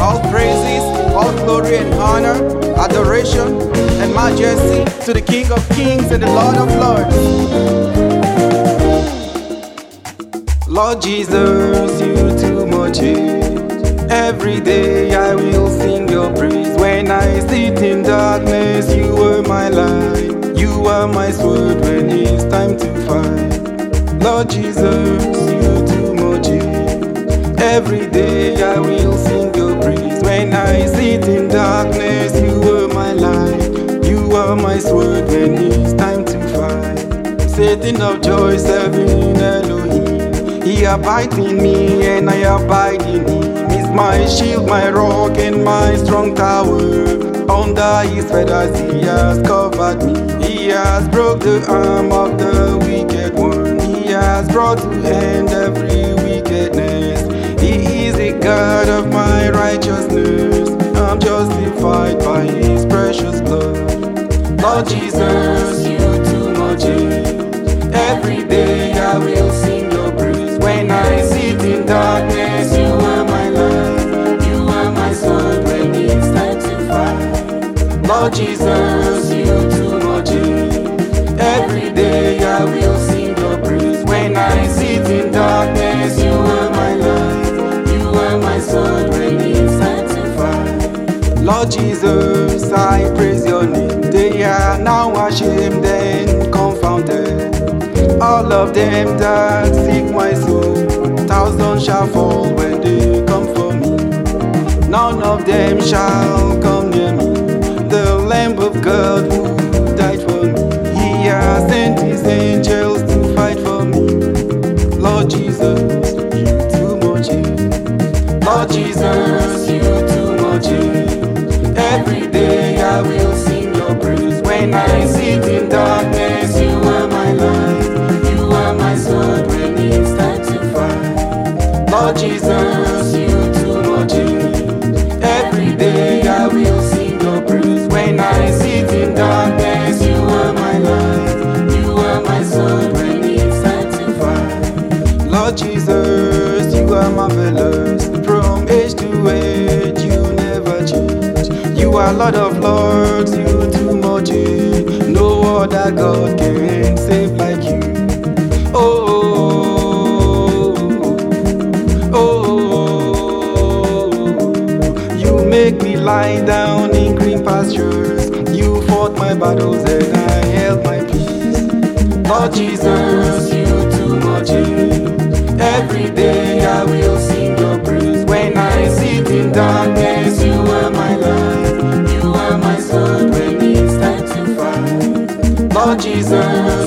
All praises, all glory and honor, adoration and majesty to the King of Kings and the Lord of Lords. Lord Jesus, you too much it. Every day I will sing your praise. When I sit in darkness, you are my light. You are my sword when it's time to fight. Lord Jesus, you too much it. Every day I will sing in darkness, you were my light. You are my sword when it's time to fight. Satan of joy, serving Elohim. He abides in me and I abide in him. He's my shield, my rock, and my strong tower. Under his feathers he has covered me. He has broke the arm of the wicked one. He has brought to end every wickedness. He is the God of Lord Jesus, you too much. it. Every day I will sing your praise. When I sit in darkness, you are my light. You are my sword when it's time to fight. Lord Jesus, you too much. it. Every day I will sing your praise. When I sit in darkness, you are my light. You are my sword when it's time to fight. Lord Jesus, I praise your name. They are now ashamed and confounded. All of them that seek my soul, thousands shall fall when they come for me. None of them shall come near me. The Lamb of God who died for me, He has sent His angels Lord Jesus, you too much. eh. Every day I will sing your praise. When I sit in darkness, you are my light. You are my sword when it's time to fight. Lord Jesus, you are marvelous. From age to age, you never change. You are Lord of Lords, you too much. eh. No other God can lie down in green pastures. You fought my battles and I held my peace. Lord Jesus, you too much. eh. Every day I will sing your praise. When I sit in darkness, you are my light. You are my sword when it's time to fight. Lord Jesus,